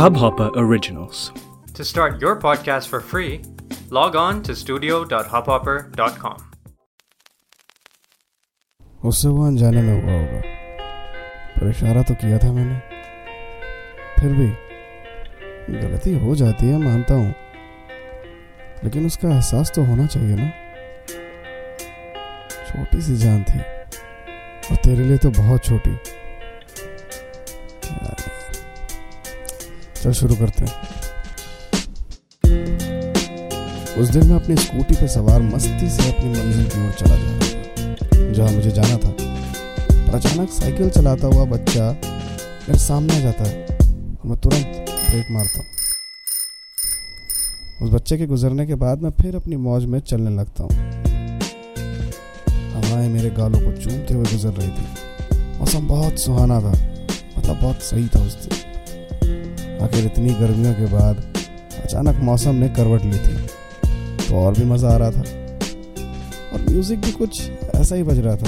Hubhopper Originals. To start your podcast for free, log on to studio.hubhopper.com. उससे वो अनजाने में हुआ होगा। पर इशारा तो किया था मैंने। फिर भी गलती हो जाती है मानता हूँ। लेकिन उसका एहसास तो होना चाहिए ना। छोटी सी जान थी। और तेरे लिए तो बहुत छोटी। चल शुरू करते हैं। उस दिन मैं अपनी स्कूटी पे सवार मस्ती से अपनी मंजिल की ओर चला जा रहा था, जहाँ मुझे जाना था। पर अचानक साइकिल चलाता हुआ बच्चा मेरे सामने जाता है और मैं तुरंत ब्रेक मारता हूँ। उस बच्चे के गुजरने के बाद मैं फिर अपनी मौज में चलने लगता हूँ। हवाएँ मेरे गालों को चूमते हुए गुजर रही थी। मौसम बहुत सुहाना था मतलब बहुत सही था उस दिन। आखिर इतनी गर्मियों के बाद अचानक मौसम ने करवट ली थी तो और भी मज़ा आ रहा था। और म्यूज़िक भी कुछ ऐसा ही बज रहा था,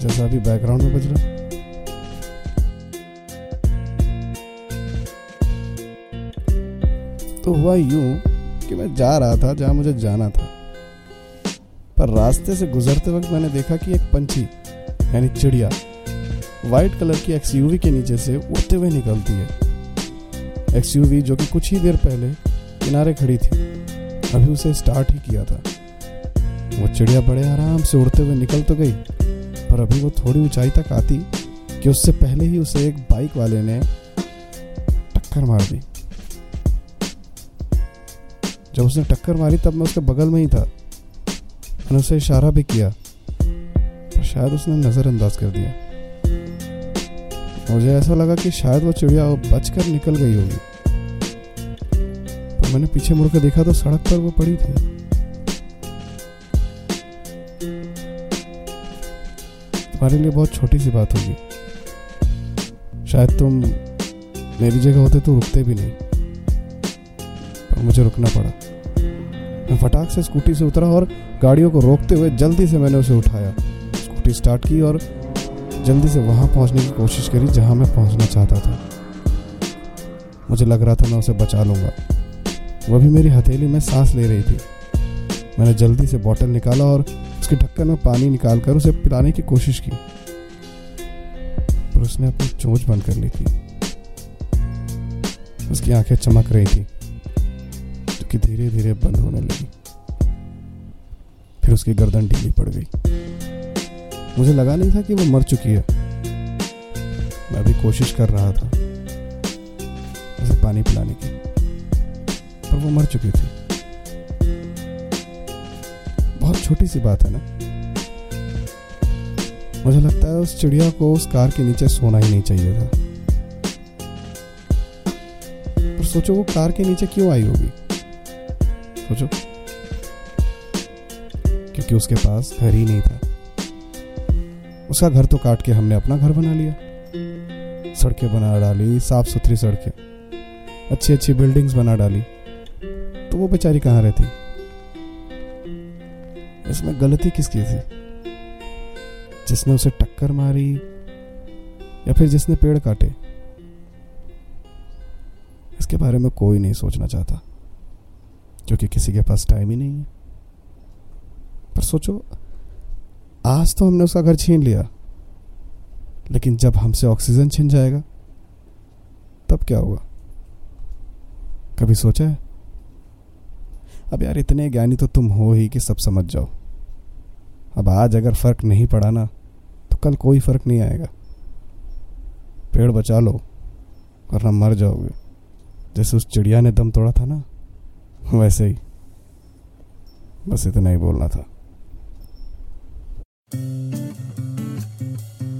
जैसा अभी बैकग्राउंड में बज रहा। तो हुआ यूँ कि मैं जा रहा था जहाँ मुझे जाना था, पर रास्ते से गुजरते वक्त मैंने देखा कि एक पंछी, यानी चिड़िया वाइट कलर की एक्सयूवी के नीचे से उड़ते हुए निकलती है। एक्सयूवी जो कि कुछ ही देर पहले किनारे खड़ी थी, अभी उसे स्टार्ट ही किया था। वो चिड़िया बड़े आराम से उड़ते हुए निकल तो गई, पर अभी वो थोड़ी ऊंचाई तक आती कि उससे पहले ही उसे एक बाइक वाले ने टक्कर मार दी। जब उसने टक्कर मारी तब मैं उसके बगल में ही था। मैंने उसे इशारा भी किया, पर शायद उसने नज़रअंदाज कर दिया। मुझे ऐसा लगा कि शायद वो चिड़िया बचकर निकल गई होगी। पर मैंने पीछे मुड़ कर देखा तो सड़क पर वो पड़ी थी। तुम्हारे लिए बहुत छोटी सी बात होगी। शायद तुम मेरी जगह होते तो रुकते भी नहीं। पर मुझे रुकना पड़ा। मैं फटाक से स्कूटी से उतरा और गाड़ियों को रोकते हुए जल्दी से मैंने उसे उठाया। स्कूटी स्टार्ट की और जल्दी से वहाँ पहुँचने की कोशिश करी जहाँ मैं पहुँचना चाहता था। मुझे लग रहा था मैं उसे बचा लूँगा। वह भी मेरी हथेली में सांस ले रही थी। मैंने जल्दी से बोतल निकाला और उसके ढक्कन में पानी निकालकर उसे पिलाने की कोशिश की। पर उसने अपनी चोंच बंद कर ली थी। उसकी आँखें चमक रही थी, जो कि धीरे धीरे बंद होने लगी। फिर उसकी गर्दन ढीली पड़ गई। मुझे लगा नहीं था कि वो मर चुकी है। मैं भी कोशिश कर रहा था उसे पानी पिलाने की, पर वो मर चुकी थी। बहुत छोटी सी बात है ना? मुझे लगता है उस चिड़िया को उस कार के नीचे सोना ही नहीं चाहिए था। पर सोचो, वो कार के नीचे क्यों आई होगी? सोचो। क्योंकि उसके पास घर ही नहीं था। उसका घर तो काट के हमने अपना घर बना लिया। सड़कें बना डाली साफ़ सुथरी सड़कें। अच्छी अच्छी बिल्डिंग्स बना डाली। तो वो बेचारी कहाँ रहती? इसमें गलती किसकी थी? जिसने उसे टक्कर मारी या फिर जिसने पेड़ काटे? इसके बारे में कोई नहीं सोचना चाहता, क्योंकि किसी के पास टाइम ही नहीं है। पर सोचो आज तो हमने उसका घर छीन लिया। लेकिन जब हमसे ऑक्सीजन छिन जाएगा, तब क्या होगा? कभी सोचा है? अब यार इतने ज्ञानी तो तुम हो ही कि सब समझ जाओ। अब आज अगर फ़र्क नहीं पड़ा ना तो कल कोई फ़र्क नहीं आएगा। पेड़ बचा लो, वरना मर जाओगे। जैसे उस चिड़िया ने दम तोड़ा था ना, वैसे ही। बस इतना ही बोलना था।